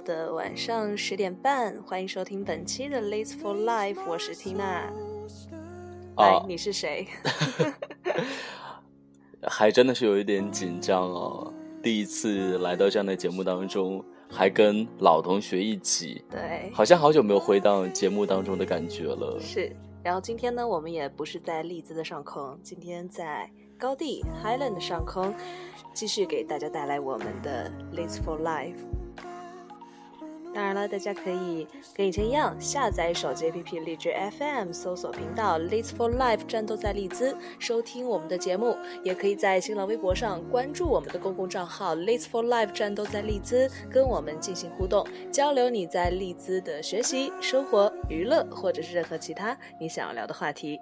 的晚上十点半，欢迎收听本期的《Lace for Life》，我是缇娜。哎，你是谁？还真的是有一点紧张哦，第一次来到这样的节目当中，还跟老同学一起，对，好像好久没有回到节目当中的感觉了。是，然后今天呢，我们也不是在利兹的上空，今天在高地 Highland 的上空。继续给大家带来我们的 Live for Life。当然了，大家可以跟以前一样下载手机 APP 荔枝 FM，搜索频道 Live for Life，战斗在利兹，收听我们的节目。也可以在新浪微博上关注我们的公共账号 Live for Life，战斗在利兹，跟我们进行互动交流。你在利兹的学习、生活、娱乐，或者是任何其他你想要聊的话题。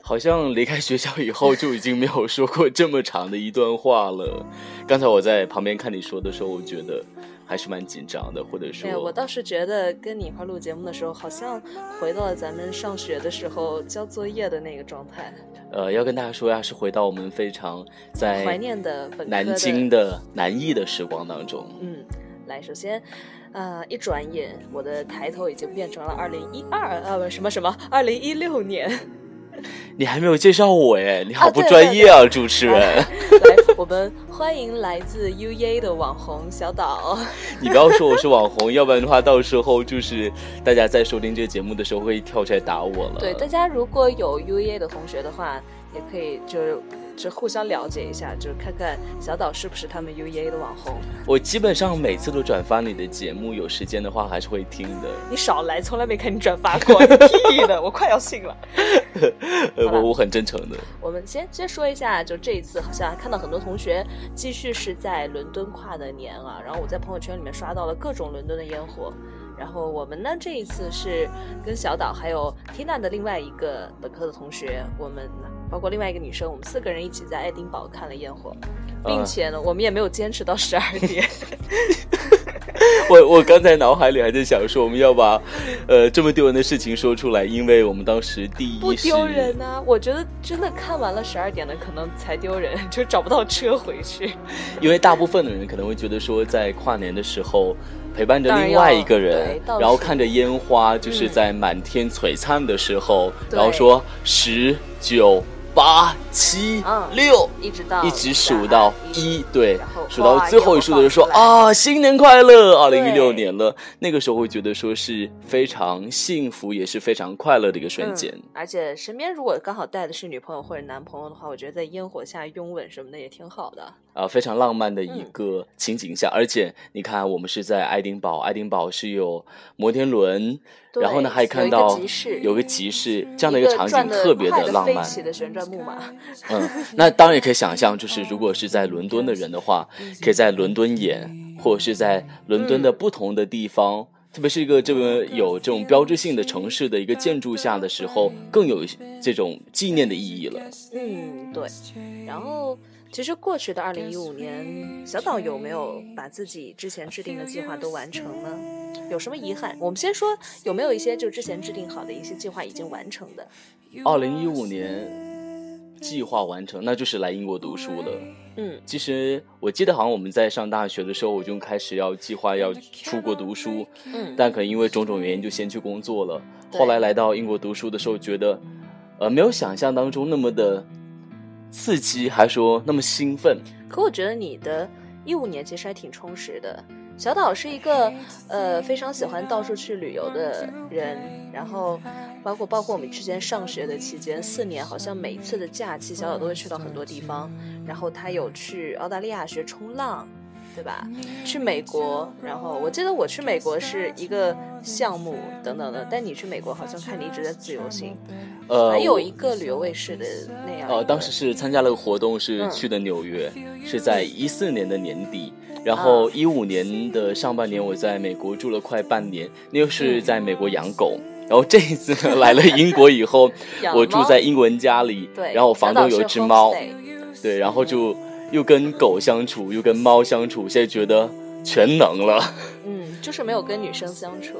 好像离开学校以后就已经没有说过这么长的一段话了。刚才我在旁边看你说的时候，我觉得还是蛮紧张的，或者说，我倒是觉得跟你一块录节目的时候，好像回到了咱们上学的时候交作业的那个状态。呃，要跟大家说呀，是回到我们非常在怀念的南京的南艺的时光当中。嗯，来，首先，呃，一转眼，我的抬头已经变成了二零一二，呃，不，什么什么，二零一六年。你还没有介绍我哎，你好不专业啊，主持人。来，我们欢迎来自 U A 的网红小岛。你不要说我是网红，要不然的话，到时候就是大家在收听这个节目的时候会跳出来打我了。对，大家如果有 U A 的同学的话，也可以就是。就互相了解一下，就是看看小岛是不是他们 U E A 的网红。我基本上每次都转发你的节目，有时间的话还是会听的。你少来，从来没看你转发过，屁的，我快要信了。我我很真诚的。我们先先说一下，就这一次好像看到很多同学继续是在伦敦跨的年啊，然后我在朋友圈里面刷到了各种伦敦的烟火。然后我们呢，这一次是跟小岛还有 Tina 的另外一个本科的同学，我们包括另外一个女生，我们四个人一起在爱丁堡看了烟火，并且呢，我们也没有坚持到十二点。我我刚才脑海里还在想说，我们要把呃这么丢人的事情说出来，因为我们当时第一不丢人啊，我觉得真的看完了十二点的可能才丢人，就找不到车回去。因为大部分的人可能会觉得说，在跨年的时候。陪伴着另外一个人，然后看着烟花，就是在满天璀璨的时候，然后说十九。八七六，一直到一直数到一，对，数到最后一数的时候说啊，新年快乐，二零一六年了。那个时候会觉得说是非常幸福，也是非常快乐的一个瞬间。而且身边如果刚好带的是女朋友或者男朋友的话，我觉得在烟火下拥吻什么的也挺好的啊，非常浪漫的一个情景下。而且你看，我们是在爱丁堡，爱丁堡是有摩天轮。然后呢，还看到有个集市这样的一个场景，特别的浪漫。的旋转木马。嗯，那当然也可以想象，就是如果是在伦敦的人的话，可以在伦敦演，或者是在伦敦的不同的地方，特别是一个这么有这种标志性的城市的一个建筑下的时候，更有这种纪念的意义了。嗯，对。然后，其实过去的二零一五年，小岛有没有把自己之前制定的计划都完成呢？有什么遗憾？我们先说有没有一些就之前制定好的一些计划已经完成的。二零一五年计划完成，那就是来英国读书了。嗯，其实我记得好像我们在上大学的时候，我就开始要计划要出国读书。嗯，但可能因为种种原因就先去工作了。后来来到英国读书的时候，觉得呃没有想象当中那么的刺激，还说那么兴奋。可我觉得你的一五年其实还挺充实的。小岛是一个呃非常喜欢到处去旅游的人，然后包括包括我们之前上学的期间四年，好像每一次的假期，小岛都会去到很多地方。然后他有去澳大利亚学冲浪，对吧？去美国，然后我记得我去美国是一个项目等等的，但你去美国好像看你一直在自由行，呃，还有一个旅游卫视的那样。呃，当时是参加了个活动，是去的纽约，是在一四年的年底。然后一五年的上半年，我在美国住了快半年，那又是在美国养狗。然后这一次呢，来了英国以后，我住在英国人家里，然后我房东有一只猫，对，然后就又跟狗相处，又跟猫相处，现在觉得全能了。嗯，就是没有跟女生相处。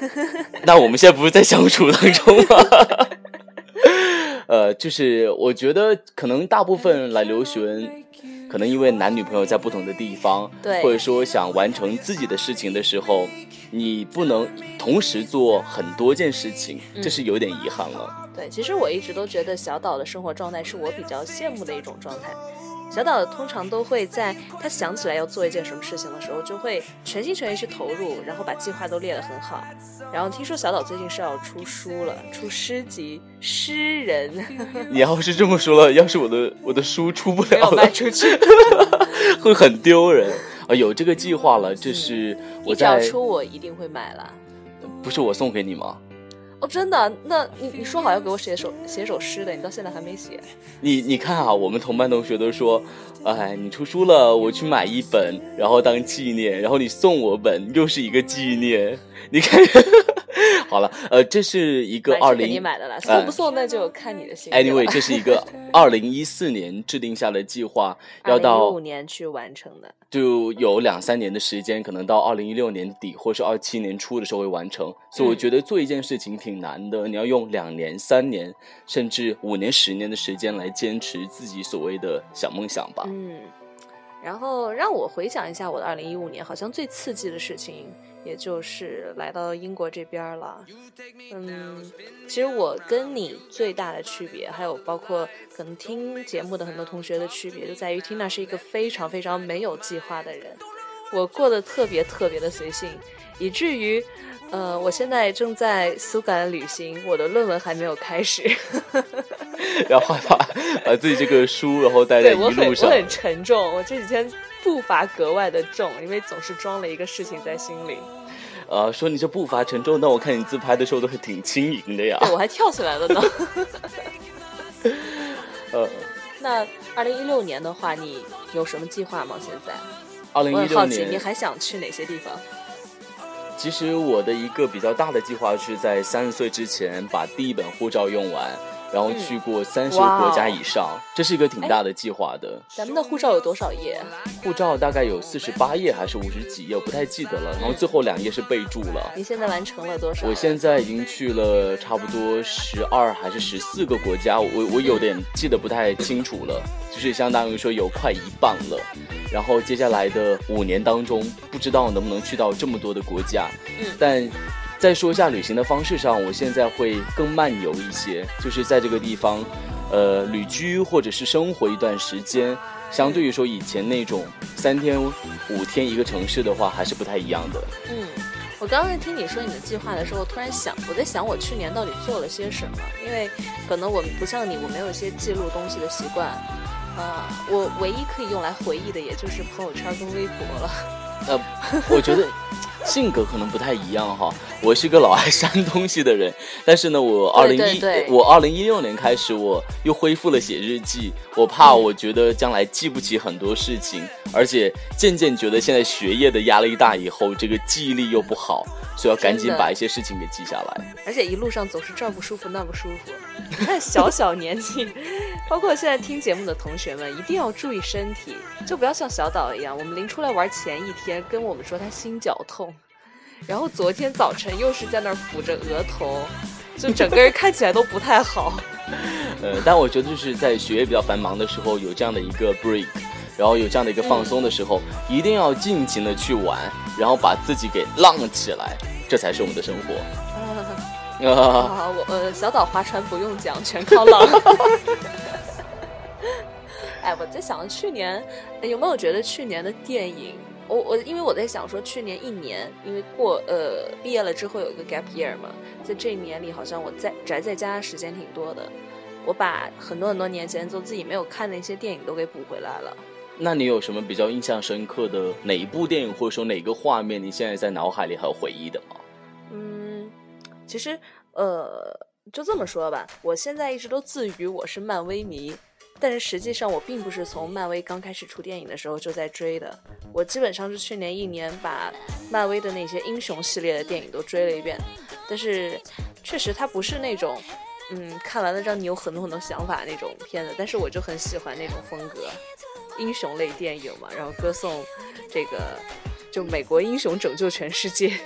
那我们现在不是在相处当中吗？呃，就是我觉得可能大部分来留学。可能因为男女朋友在不同的地方，对，或者说想完成自己的事情的时候，你不能同时做很多件事情，这是有点遗憾了。对，其实我一直都觉得小岛的生活状态是我比较羡慕的一种状态。小岛通常都会在他想起来要做一件什么事情的时候，就会全心全意去投入，然后把计划都列得很好。然后听说小岛最近是要出书了，出诗集，诗人。你要是这么说了，要是我的我的书出不了了，卖出去，会很丢人啊！有这个计划了，这是我在出，我一定会买了。不是我送给你吗？真的？那你你说好要给我写首写首诗的，你到现在还没写。你你看啊，我们同班同学都说，哎，你出书了，我去买一本，然后当纪念，然后你送我本，又是一个纪念。你看，好了，呃，这是一个二零，你买的了，送不送那就看你的心。Anyway，这是一个 二零一四年制定下的计划，要到五年去完成的，就有两三年的时间，可能到二零一六年底或是二七年初的时候会完成。所以我觉得做一件事情挺难的，你要用两年、三年，甚至五年、十年的时间来坚持自己所谓的小梦想吧。嗯，然后让我回想一下我的二零一五年，好像最刺激的事情。也就是来到英国这边了，嗯，其实我跟你最大的区别，还有包括可能听节目的很多同学的区别，就在于 Tina 是一个非常非常没有计划的人，我过得特别特别的随性，以至于，呃，我现在正在苏格兰旅行，我的论文还没有开始，然后把把自己这个书，然后带在一路上，我很沉重，我这几天。步伐格外的重，因为总是装了一个事情在心里。呃，说你这步伐沉重，但我看你自拍的时候都是挺轻盈的呀。对，我还跳起来了呢。呃，那二零一六年的话，你有什么计划吗？现在？二零一六年，你还想去哪些地方？其实我的一个比较大的计划是在三十岁之前把第一本护照用完。然后去过三十个国家以上，这是一个挺大的计划的。咱们的护照有多少页？护照大概有四十八页还是五十几页，我不太记得了。然后最后两页是备注了。你现在完成了多少？我现在已经去了差不多十二还是十四个国家，我我有点记得不太清楚了，就是相当于说有快一半了。然后接下来的五年当中，不知道能不能去到这么多的国家。嗯，但。再说一下旅行的方式上，我现在会更漫游一些，就是在这个地方，呃，旅居或者是生活一段时间。相对于说以前那种三天五天一个城市的话，还是不太一样的。嗯，我刚刚听你说你的计划的时候，突然想，我在想我去年到底做了些什么？因为可能我不像你，我没有一些记录东西的习惯。啊，我唯一可以用来回忆的，也就是朋友圈跟微博了。呃，我觉得。性格可能不太一样哈，我是个老爱删东西的人，但是呢，我二零一我二零一六年开始我又恢复了写日记，我怕我觉得将来记不起很多事情，而且渐渐觉得现在学业的压力大以后，这个记忆力又不好，所以要赶紧把一些事情给记下来。而且一路上总是这儿不舒服那不舒服，你看小小年纪，包括现在听节目的同学们一定要注意身体，就不要像小岛一样，我们临出来玩前一天跟我们说他心绞痛。然后昨天早晨又是在那儿抚着额头，就 整个人看起来都不太好。呃，但我觉得就是在学业比较繁忙的时候，有这样的一个 break，然后有这样的一个放松的时候，一定要尽情的去玩，然后把自己给浪起来，这才是我们的生活。啊，我呃，小岛划船不用桨，全靠浪。哎，我在想去年有没有觉得去年的电影？我我因为我在想说，去年一年，因为过呃毕业了之后有一个 gap year 嘛，在这一年里好像我在宅在家时间挺多的，我把很多很多年前就自己没有看的一些电影都给补回来了。那你有什么比较印象深刻的哪一部电影，或者说哪个画面，你现在在脑海里还有回忆的吗？其实呃就这么说吧，我现在一直都自诩我是漫威迷。但是实际上，我并不是从漫威刚开始出电影的时候就在追的。我基本上是去年一年把漫威的那些英雄系列的电影都追了一遍。但是，确实它不是那种，嗯，看完了让你有很多很多想法那种片子。但是我就很喜欢那种风格，英雄类电影嘛，然后歌颂这个就美国英雄拯救全世界。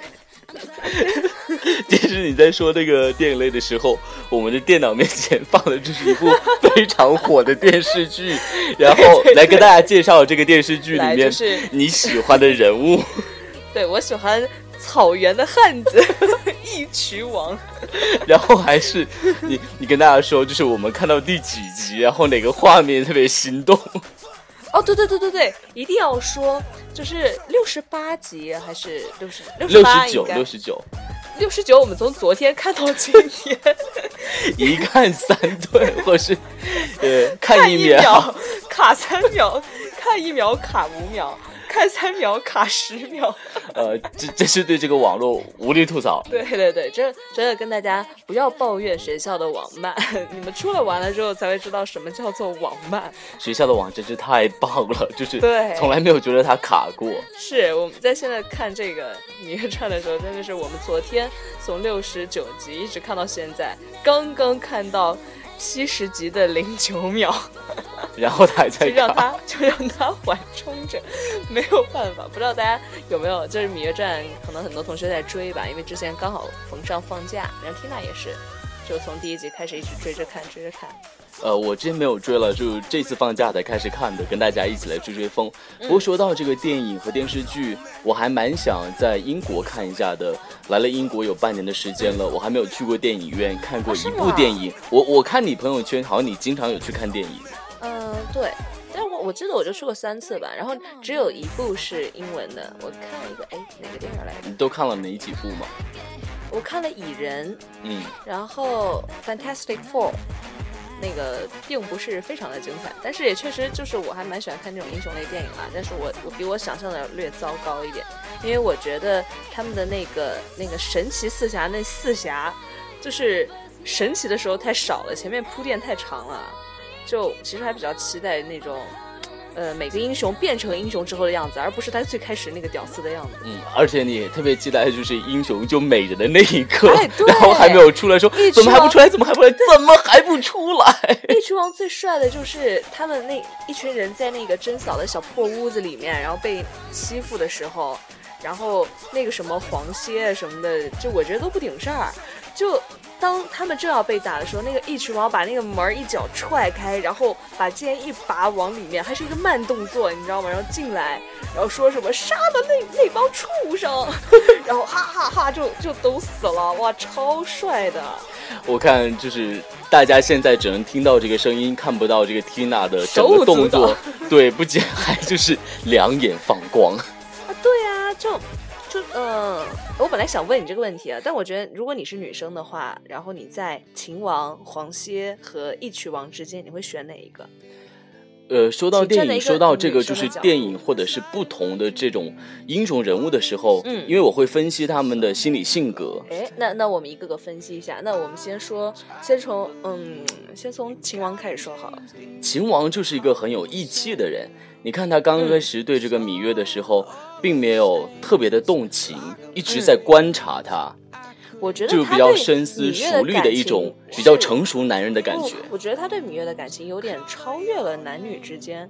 其实你在说那个电影类的时候，我们的电脑面前放的这是一部非常火的电视剧，然后来跟大家介绍这个电视剧里面你喜欢的人物。对，我喜欢草原的汉子义渠王。然后还是你，你跟大家说，就是我们看到第几集，然后哪个画面特别心动。哦，对对对对对，一定要说，就是六十八集还是六十六十九六十九。六十九，我们从昨天看到今天，一看三顿，或是呃 看一秒卡三秒，看一秒卡五秒。看三秒卡十秒，呃，这这是对这个网络无力吐槽。对对对，真真的跟大家不要抱怨学校的网慢，你们出来玩了之后才会知道什么叫做网慢。学校的网真是太棒了，就是对，从来没有觉得它卡过。是我们在现在看这个《芈月传》的时候，真的是我们昨天从六十九集一直看到现在，刚刚看到。七十集的零九秒，然后他还在就让他 就让他缓冲着，没有办法。不知道大家有没有，就是《芈月传》，可能很多同学在追吧，因为之前刚好逢上放假，然后缇娜也是，就从第一集开始一直追着看，追着看。呃，我之前没有追了，就这次放假才开始看的，跟大家一起来追追风。不过说到这个电影和电视剧，我还蛮想在英国看一下的。来了英国有半年的时间了，我还没有去过电影院看过一部电影。我我看你朋友圈，好像你经常有去看电影。嗯，对，但我我记得我就去过三次吧，然后只有一部是英文的。我看一个，哎，哪个电影来着？你都看了哪几部吗？我看了《蚁人》，嗯，然后《Fantastic Four》。那个并不是非常的精彩，但是也确实就是我还蛮喜欢看这种英雄类电影啊。但是我我比我想象的略糟糕一点，因为我觉得他们的那个那个神奇四侠那四侠，就是神奇的时候太少了，前面铺垫太长了，就其实还比较期待那种。呃，每个英雄变成英雄之后的样子，而不是他最开始那个屌丝的样子。嗯，而且你特别期待就是英雄救美人的那一刻，对，然后还没有出来，说怎么还不出来？怎么还不来？怎么还不出来？一群王最帅的就是他们那一群人在那个真嫂的小破屋子里面，然后被欺负的时候，然后那个什么黄歇什么的，就我觉得都不顶事儿，就。当他们正要被打的时候，那个一群猫把那个门一脚踹开，然后把剑一拔往里面，还是一个慢动作，你知道吗？然后进来，然后说什么杀了那那帮畜生，然后哈哈哈就就都死了，哇，超帅的！我看就是大家现在只能听到这个声音，看不到这个 Tina 的整个动作，对，不仅还就是两眼放光啊，对啊，就。就嗯，我本来想问你这个问题啊，但我觉得如果你是女生的话，然后你在秦王、黄歇和义渠王之间，你会选哪一个？呃，说到电影，说到这个就是电影或者是不同的这种英雄人物的时候，嗯，因为我会分析他们的心理性格。哎，那那我们一个个分析一下。那我们先说，先从嗯，先从秦王开始说好了。秦王就是一个很有义气的人。你看他刚开始对这个芈月的时候，并没有特别的动情，一直在观察他。我觉得就比较深思熟虑的一种比较成熟男人的感觉。我觉得他对芈月的感情有点超越了男女之间，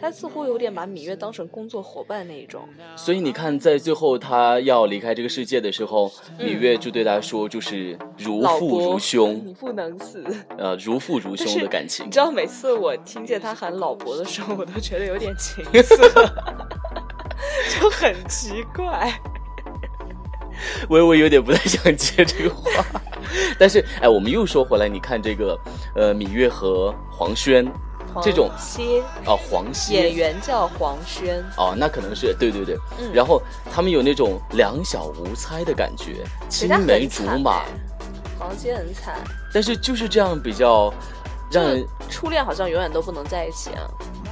他似乎有点把芈月当成工作伙伴那一种。所以你看，在最后他要离开这个世界的时候，芈月就对他说：“就是如父如兄，你不能死。”呃，如父如兄的感情。你知道，每次我听见他喊老伯的时候，我都觉得有点情色，就很奇怪。微微有点不太想接这个话，但是哎，我们又说回来，你看这个呃，芈月和黄轩这种歇哦，黄歇演员叫黄轩哦，那可能是对对对，然后他们有那种两小无猜的感觉，青梅竹马，黄歇很惨，但是就是这样比较让人初恋好像永远都不能在一起啊。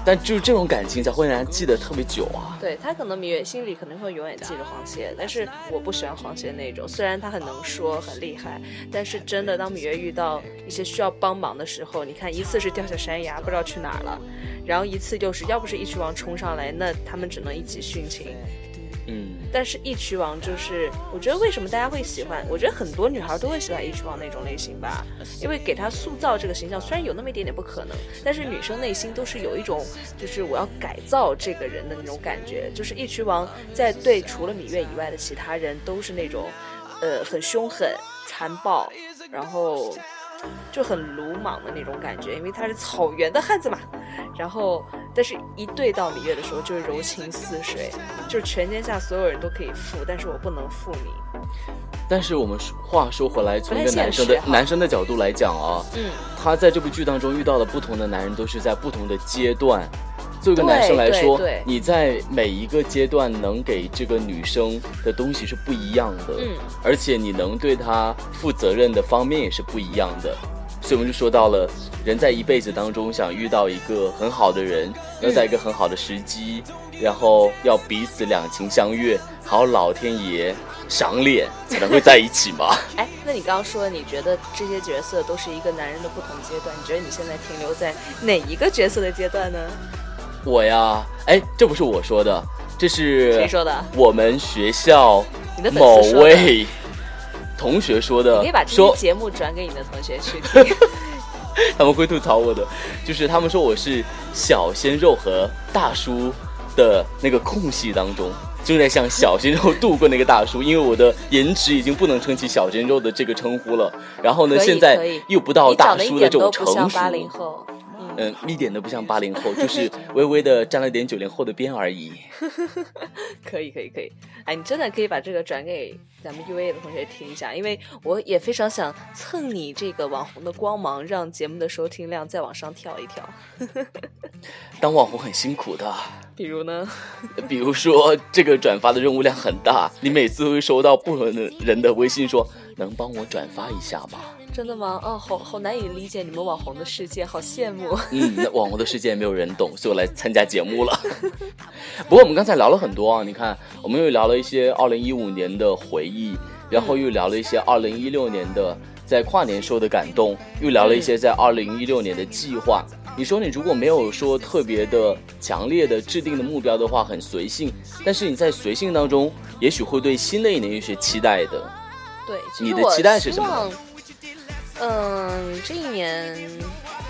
但就是这种感情才会让人记得特别久啊！对他可能芈月心里可能会永远记着黄歇，但是我不喜欢黄歇那种。虽然他很能说很厉害，但是真的当芈月遇到一些需要帮忙的时候，你看一次是掉下山崖不知道去哪儿了，然后一次就是要不是一曲王冲上来，那他们只能一起殉情。嗯。但是一曲王就是，我觉得为什么大家会喜欢？我觉得很多女孩都会喜欢一曲王那种类型吧，因为给他塑造这个形象，虽然有那么一点点不可能，但是女生内心都是有一种，就是我要改造这个人的那种感觉。就是一曲王在对除了芈月以外的其他人都是那种，呃，很凶狠、残暴，然后。就很鲁莽的那种感觉，因为他是草原的汉子嘛。然后，但是一对到芈月的时候，就是柔情似水，就是全天下所有人都可以负，但是我不能负你。但是我们话说回来，从一个男生的男生的角度来讲啊，嗯，他在这部剧当中遇到的不同的男人，都是在不同的阶段。作为一个男生来说，你在每一个阶段能给这个女生的东西是不一样的，嗯，而且你能对她负责任的方面也是不一样的，所以我们就说到了，人在一辈子当中想遇到一个很好的人，要在一个很好的时机，然后要彼此两情相悦，好老天爷赏脸才能会在一起嘛。哎，那你刚刚说你觉得这些角色都是一个男人的不同阶段，你觉得你现在停留在哪一个角色的阶段呢？我呀，哎，这不是我说的，这是谁说的？我们学校某位同学说的。你可以把这期节目转给你的同学去听，他们会吐槽我的。就是他们说我是小鲜肉和大叔的那个空隙当中，正在向小鲜肉度过那个大叔，因为我的颜值已经不能撑起小鲜肉的这个称呼了。然后呢，现在又不到大叔的这种成熟。嗯，一点都不像八零后，就是微微的沾了点九零后的边而已。可以，可以，可以。哎，你真的可以把这个转给咱们 U A 的同学听一下，因为我也非常想蹭你这个网红的光芒，让节目的收听量再往上跳一跳。当网红很辛苦的，比如呢？比如说这个转发的任务量很大，你每次会收到不同的人的微信说，能帮我转发一下吗？真的吗？哦，好好难以理解你们网红的世界，好羡慕。嗯，那网红的世界没有人懂，所以我来参加节目了。不过我们刚才聊了很多啊，你看，我们又聊了一些二零一五年的回忆，然后又聊了一些二零一六年的在跨年时候的感动，又聊了一些在二零一六年的计划。你说你如果没有说特别的强烈的制定的目标的话，很随性，但是你在随性当中，也许会对新的一年有些期待的。对，你的期待是什么？嗯，这一年，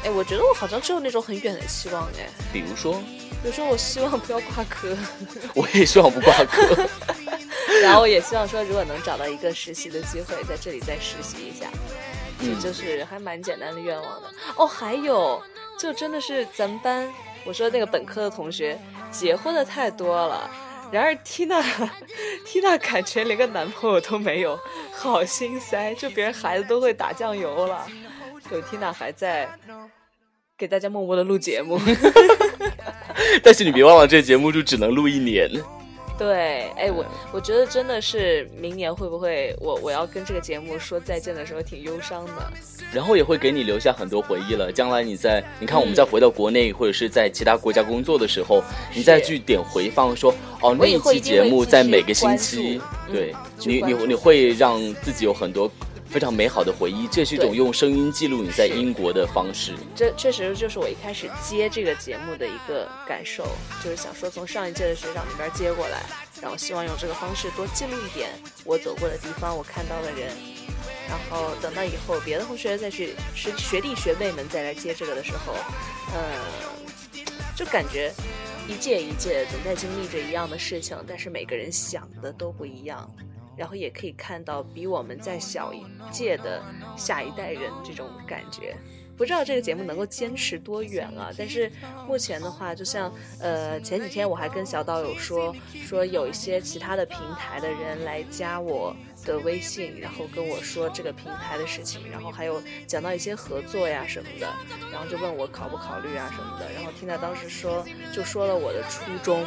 哎，我觉得我好像只有那种很远的希望，哎，比如说，比如说我希望不要挂科，我也希望不挂科，然后我也希望说，如果能找到一个实习的机会，在这里再实习一下，嗯，就是还蛮简单的愿望的。哦，还有，就真的是咱们班，我说那个本科的同学结婚的太多了。然而缇娜，缇娜感觉连个男朋友都没有，好心塞。就别人孩子都会打酱油了，有缇娜还在给大家默默的录节目。但是你别忘了，这节目就只能录一年。对，哎，我我觉得真的是明年会不会我我要跟这个节目说再见的时候挺忧伤的，然后也会给你留下很多回忆了。将来你在你看我们再回到国内或者是在其他国家工作的时候，你再去点回放说哦那一期节目在每个星期，对你你你会让自己有很多。非常美好的回忆，这是一种用声音记录你在英国的方式。这确实就是我一开始接这个节目的一个感受，就是想说从上一届的学长那边接过来，然后希望用这个方式多记录一点我走过的地方，我看到的人。然后等到以后别的同学再去学学弟学妹们再来接这个的时候，嗯，就感觉一届一届总在经历着一样的事情，但是每个人想的都不一样。然后也可以看到比我们再小一届的下一代人这种感觉，不知道这个节目能够坚持多远啊？但是目前的话，就像呃前几天我还跟小导友说，说有一些其他的平台的人来加我的微信，然后跟我说这个平台的事情，然后还有讲到一些合作呀什么的，然后就问我考不考虑啊什么的，然后听他当时说，就说了我的初衷。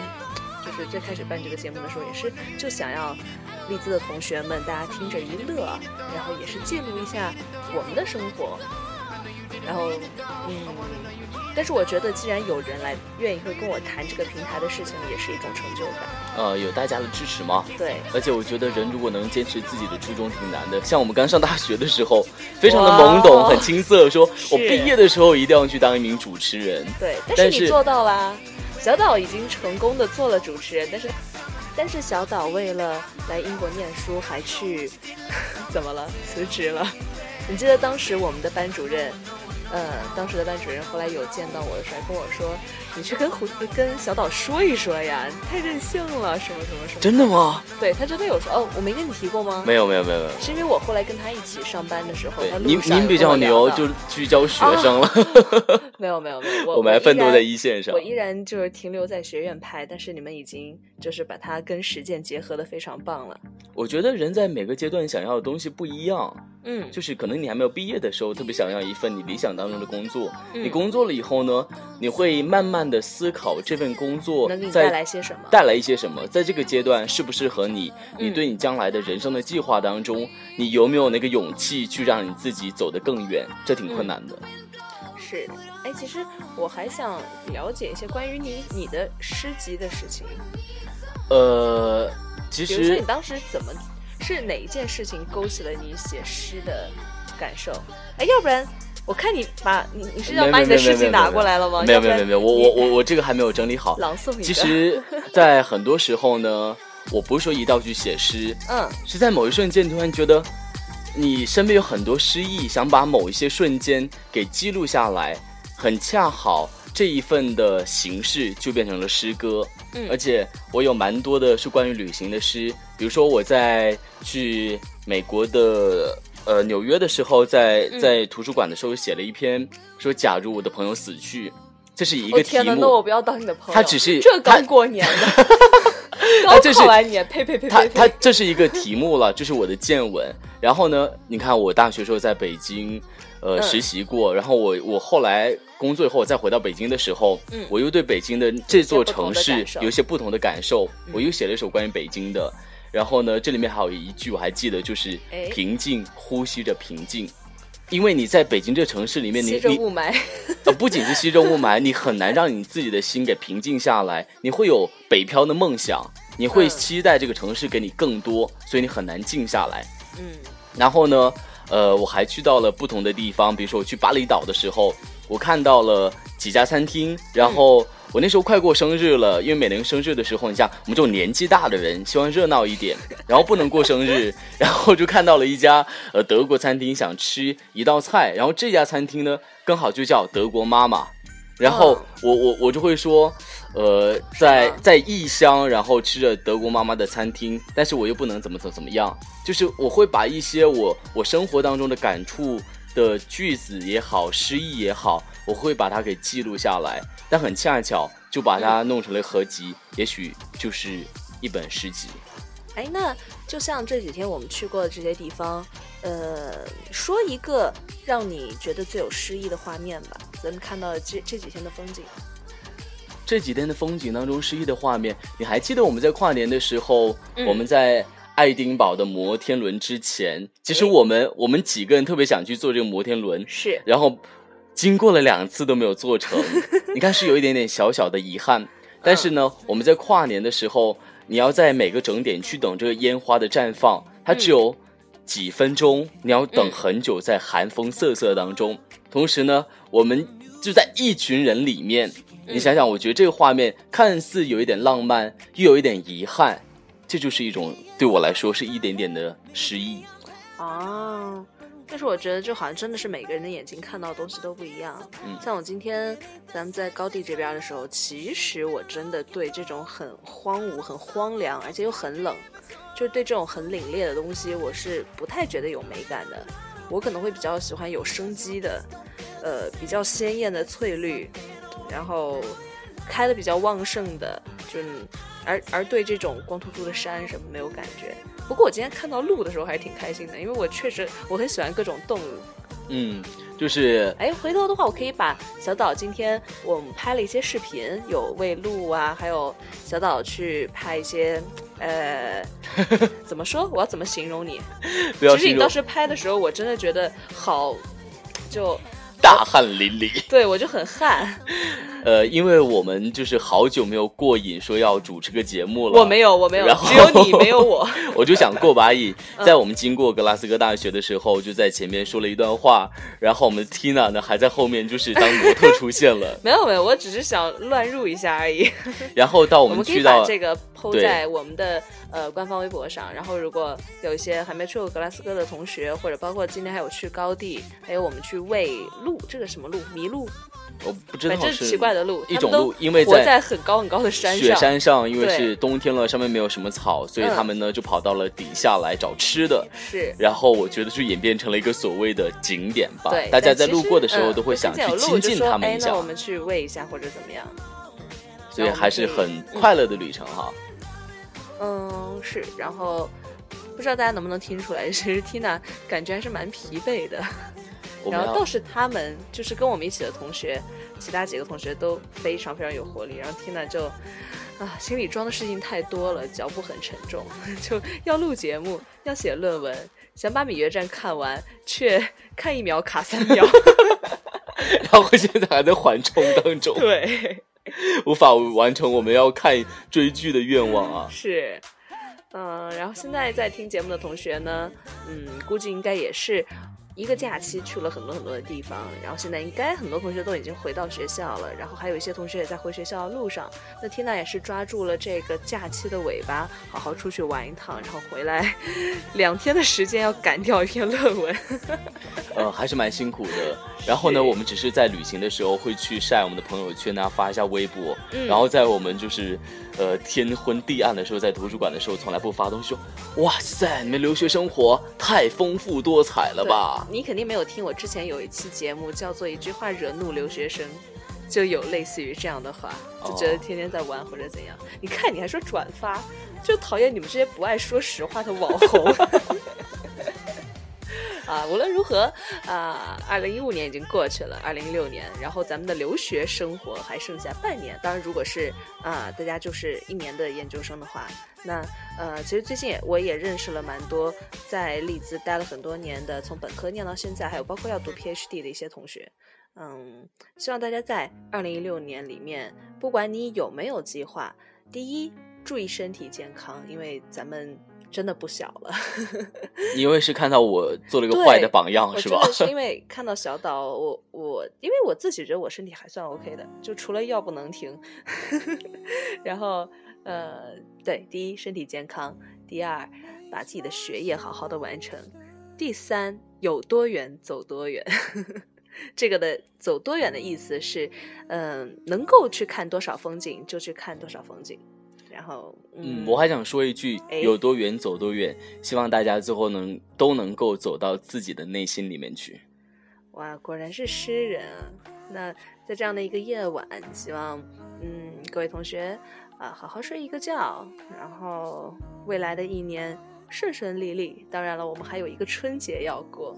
就是最开始办这个节目的时候，也是就想要丽兹的同学们大家听着一乐，然后也是记录一下我们的生活。然后，嗯，但是我觉得既然有人来愿意会跟我谈这个平台的事情，也是一种成就感。呃，有大家的支持吗？对。而且我觉得人如果能坚持自己的初衷挺难的。像我们刚上大学的时候，非常的懵懂，很青涩，说我毕业的时候一定要去当一名主持人。对，但是你做到了。小岛已经成功的做了主持人，但是但是小岛为了来英国念书，还去 怎么了？辞职了。你记得当时我们的班主任？呃，当时的班主任后来有见到我的时候，跟我说：“你去跟胡跟小岛说一说呀，太任性了，什么什么什么。”真的吗？对他真的有说哦，我没跟你提过吗？没有没有没有没有，是因为我后来跟他一起上班的时候，他您您比较牛，就去教学生了。没有没有 没有，我们还奋斗在一线上。我依然就是停留在学院派，但是你们已经就是把它跟实践结合的非常棒了。我觉得人在每个阶段想要的东西不一样，嗯，就是可能你还没有毕业的时候，特别想要一份你理想当中的工作。你工作了以后呢，你会慢慢的思考这份工作能给你带来些什么，带来一些什么，在这个阶段适不适合你？你对你将来的人生的计划当中，你有没有那个勇气去让你自己走得更远？这挺困难的。是，哎，其实我还想了解一些关于你你的诗集的事情。呃。其实，比如说你当时怎么是哪一件事情勾起了你写诗的感受？哎，要不然我看你把你你是要把你的事情拿过来了吗？没有没有没有，我我我我这个还没有整理好。朗诵一下。其实，在很多时候呢，我不是说一道去写诗，嗯，是在某一瞬间突然觉得你身边有很多诗意，想把某一些瞬间给记录下来，很恰好。这一份的形式就变成了诗歌，嗯，而且我有蛮多的是关于旅行的诗，比如说我在去美国的呃纽约的时候，在在图书馆的时候写了一篇，说假如我的朋友死去，这是一个题目。那我不要当你的朋友。他只是这刚过年的，刚过完年，呸呸呸呸。他他这是一个题目了，这是我的见闻。然后呢，你看我大学时候在北京。呃，实习过，然后我我后来工作以后，我再回到北京的时候，嗯，我又对北京的这座城市有一些不同的感受，我又写了一首关于北京的，然后呢，这里面还有一句我还记得，就是平静呼吸着平静，因为你在北京这城市里面，你你雾霾，呃，不仅是吸着雾霾，你很难让你自己的心给平静下来，你会有北漂的梦想，你会期待这个城市给你更多，所以你很难静下来，嗯，然后呢？呃，我还去到了不同的地方，比如说我去巴厘岛的时候，我看到了几家餐厅。然后我那时候快过生日了，因为每年生日的时候，你像我们这种年纪大的人，希望热闹一点，然后不能过生日，然后就看到了一家呃德国餐厅，想吃一道菜，然后这家餐厅呢，刚好就叫德国妈妈。然后我我我就会说，呃，在在异乡，然后吃着德国妈妈的餐厅，但是我又不能怎么怎么怎么样，就是我会把一些我我生活当中的感触的句子也好，诗意也好，我会把它给记录下来，但很恰巧就把它弄成了合集，也许就是一本诗集。哎，那就像这几天我们去过的这些地方，呃，说一个让你觉得最有诗意的画面吧。咱们看到这这几天的风景，这几天的风景当中，诗意的画面，你还记得我们在跨年的时候，我们在爱丁堡的摩天轮之前，其实我们我们几个人特别想去坐这个摩天轮，是，然后经过了两次都没有做成，你看是有一点点小小的遗憾。但是呢，我们在跨年的时候。你要在每个整点去等这个烟花的绽放，它只有几分钟，你要等很久，在寒风瑟瑟当中。同时呢，我们就在一群人里面，你想想，我觉得这个画面看似有一点浪漫，又有一点遗憾，这就是一种对我来说是一点点的失意。啊。但是我觉得，就好像真的是每个人的眼睛看到的东西都不一样。嗯，像我今天咱们在高地这边的时候，其实我真的对这种很荒芜、很荒凉，而且又很冷，就是对这种很凛冽的东西，我是不太觉得有美感的。我可能会比较喜欢有生机的，呃，比较鲜艳的翠绿，然后开的比较旺盛的，就而而对这种光秃秃的山什么没有感觉。不过我今天看到鹿的时候还是挺开心的，因为我确实我很喜欢各种动物。嗯，就是哎，回头的话我可以把小岛今天我们拍了一些视频，有喂鹿啊，还有小岛去拍一些呃，怎么说？我要怎么形容你？不要其实你当时拍的时候，我真的觉得好，就大汗淋漓。对我就很汗。呃，因为我们就是好久没有过瘾，说要主持个节目了。我没有，我没有，然后只有你没有我。我就想过把瘾，在我们经过格拉斯哥大学的时候，就在前面说了一段话，然后我们 Tina 呢还在后面就是当模特出现了。没有没有，我只是想乱入一下而已。然后到我们去到这个 PO 在我们的呃官方微博上，然后如果有一些还没去过格拉斯哥的同学，或者包括今天还有去高地，还有我们去喂鹿，这个什么鹿？麋鹿。我不知道是奇怪的路，一种路，因为在很高很高的山上，雪山上，因为是冬天了，上面没有什么草，所以他们呢就跑到了底下来找吃的。是，然后我觉得就演变成了一个所谓的景点吧。对，大家在路过的时候都会想去亲近他们一下。我们去喂一下或者怎么样。所以还是很快乐的旅程哈。嗯，是。然后不知道大家能不能听出来，其实 Tina 感觉还是蛮疲惫的。然后倒是他们，就是跟我们一起的同学，其他几个同学都非常非常有活力。然后 Tina 就，啊，心里装的事情太多了，脚步很沉重，就要录节目，要写论文，想把《芈月传》看完，却 看一秒卡三秒，然后现在还在缓冲当中，对，无法完成我们要看追剧的愿望啊。是，嗯，然后现在在听节目的同学呢，嗯，估计应该也是。一个假期去了很多很多的地方，然后现在应该很多同学都已经回到学校了，然后还有一些同学也在回学校的路上。那 Tina 也是抓住了这个假期的尾巴，好好出去玩一趟，然后回来两天的时间要赶掉一篇论文，呃，还是蛮辛苦的。然后呢，我们只是在旅行的时候会去晒我们的朋友圈啊，发一下微博，然后在我们就是。呃，天昏地暗的时候，在图书馆的时候，从来不发东西。说，哇塞，你们留学生活太丰富多彩了吧？你肯定没有听我之前有一期节目，叫做“一句话惹怒留学生”，就有类似于这样的话，就觉得天天在玩或者怎样。你看，你还说转发，就讨厌你们这些不爱说实话的网红。啊，无论如何，啊，二零一五年已经过去了，二零一六年，然后咱们的留学生活还剩下半年。当然，如果是啊，大家就是一年的研究生的话，那呃，其实最近我也认识了蛮多在利兹待了很多年的，从本科念到现在，还有包括要读 PhD 的一些同学。嗯，希望大家在二零一六年里面，不管你有没有计划，第一，注意身体健康，因为咱们。真的不小了，因为是看到我做了一个坏的榜样，是吧？是因 为看到小岛，我我因为我自己觉得我身体还算 OK 的，就除了药不能停。然后呃，对，第一身体健康，第二把自己的学业好好的完成，第三有多远走多远。这个的走多远的意思是，嗯，能够去看多少风景就去看多少风景。然后，嗯，我还想说一句，有多远走多远，希望大家最后能都能够走到自己的内心里面去。哇，果然是诗人啊！那在这样的一个夜晚，希望，嗯，各位同学啊，好好睡一个觉，然后未来的一年顺顺利利。当然了，我们还有一个春节要过。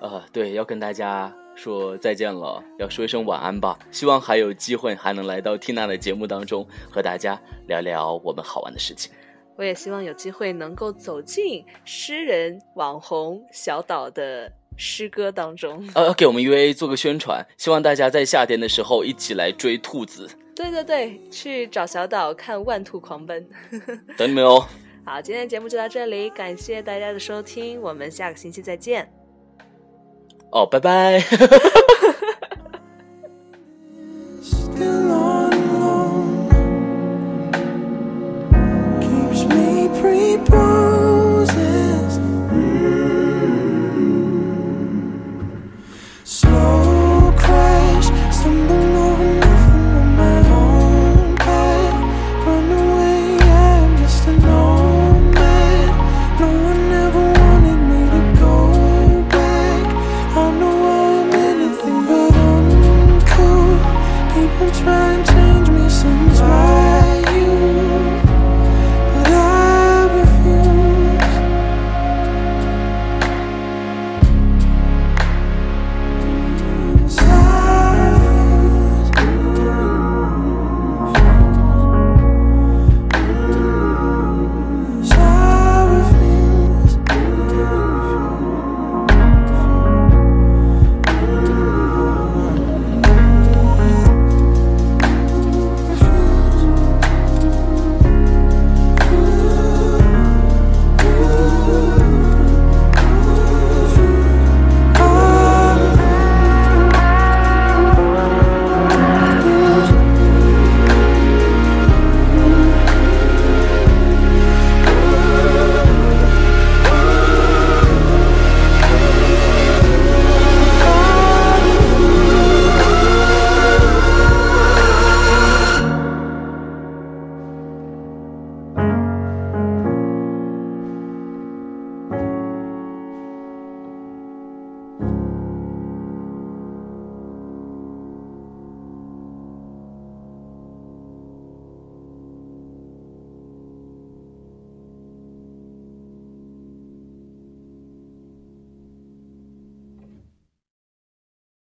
呃，对，要跟大家。说再见了，要说一声晚安吧。希望还有机会还能来到缇娜的节目当中，和大家聊聊我们好玩的事情。我也希望有机会能够走进诗人网红小岛的诗歌当中。呃，给我们 UA 做个宣传，希望大家在夏天的时候一起来追兔子。对对对，去找小岛看万兔狂奔。等你们哦。好，今天的节目就到这里，感谢大家的收听，我们下个星期再见。哦，拜拜。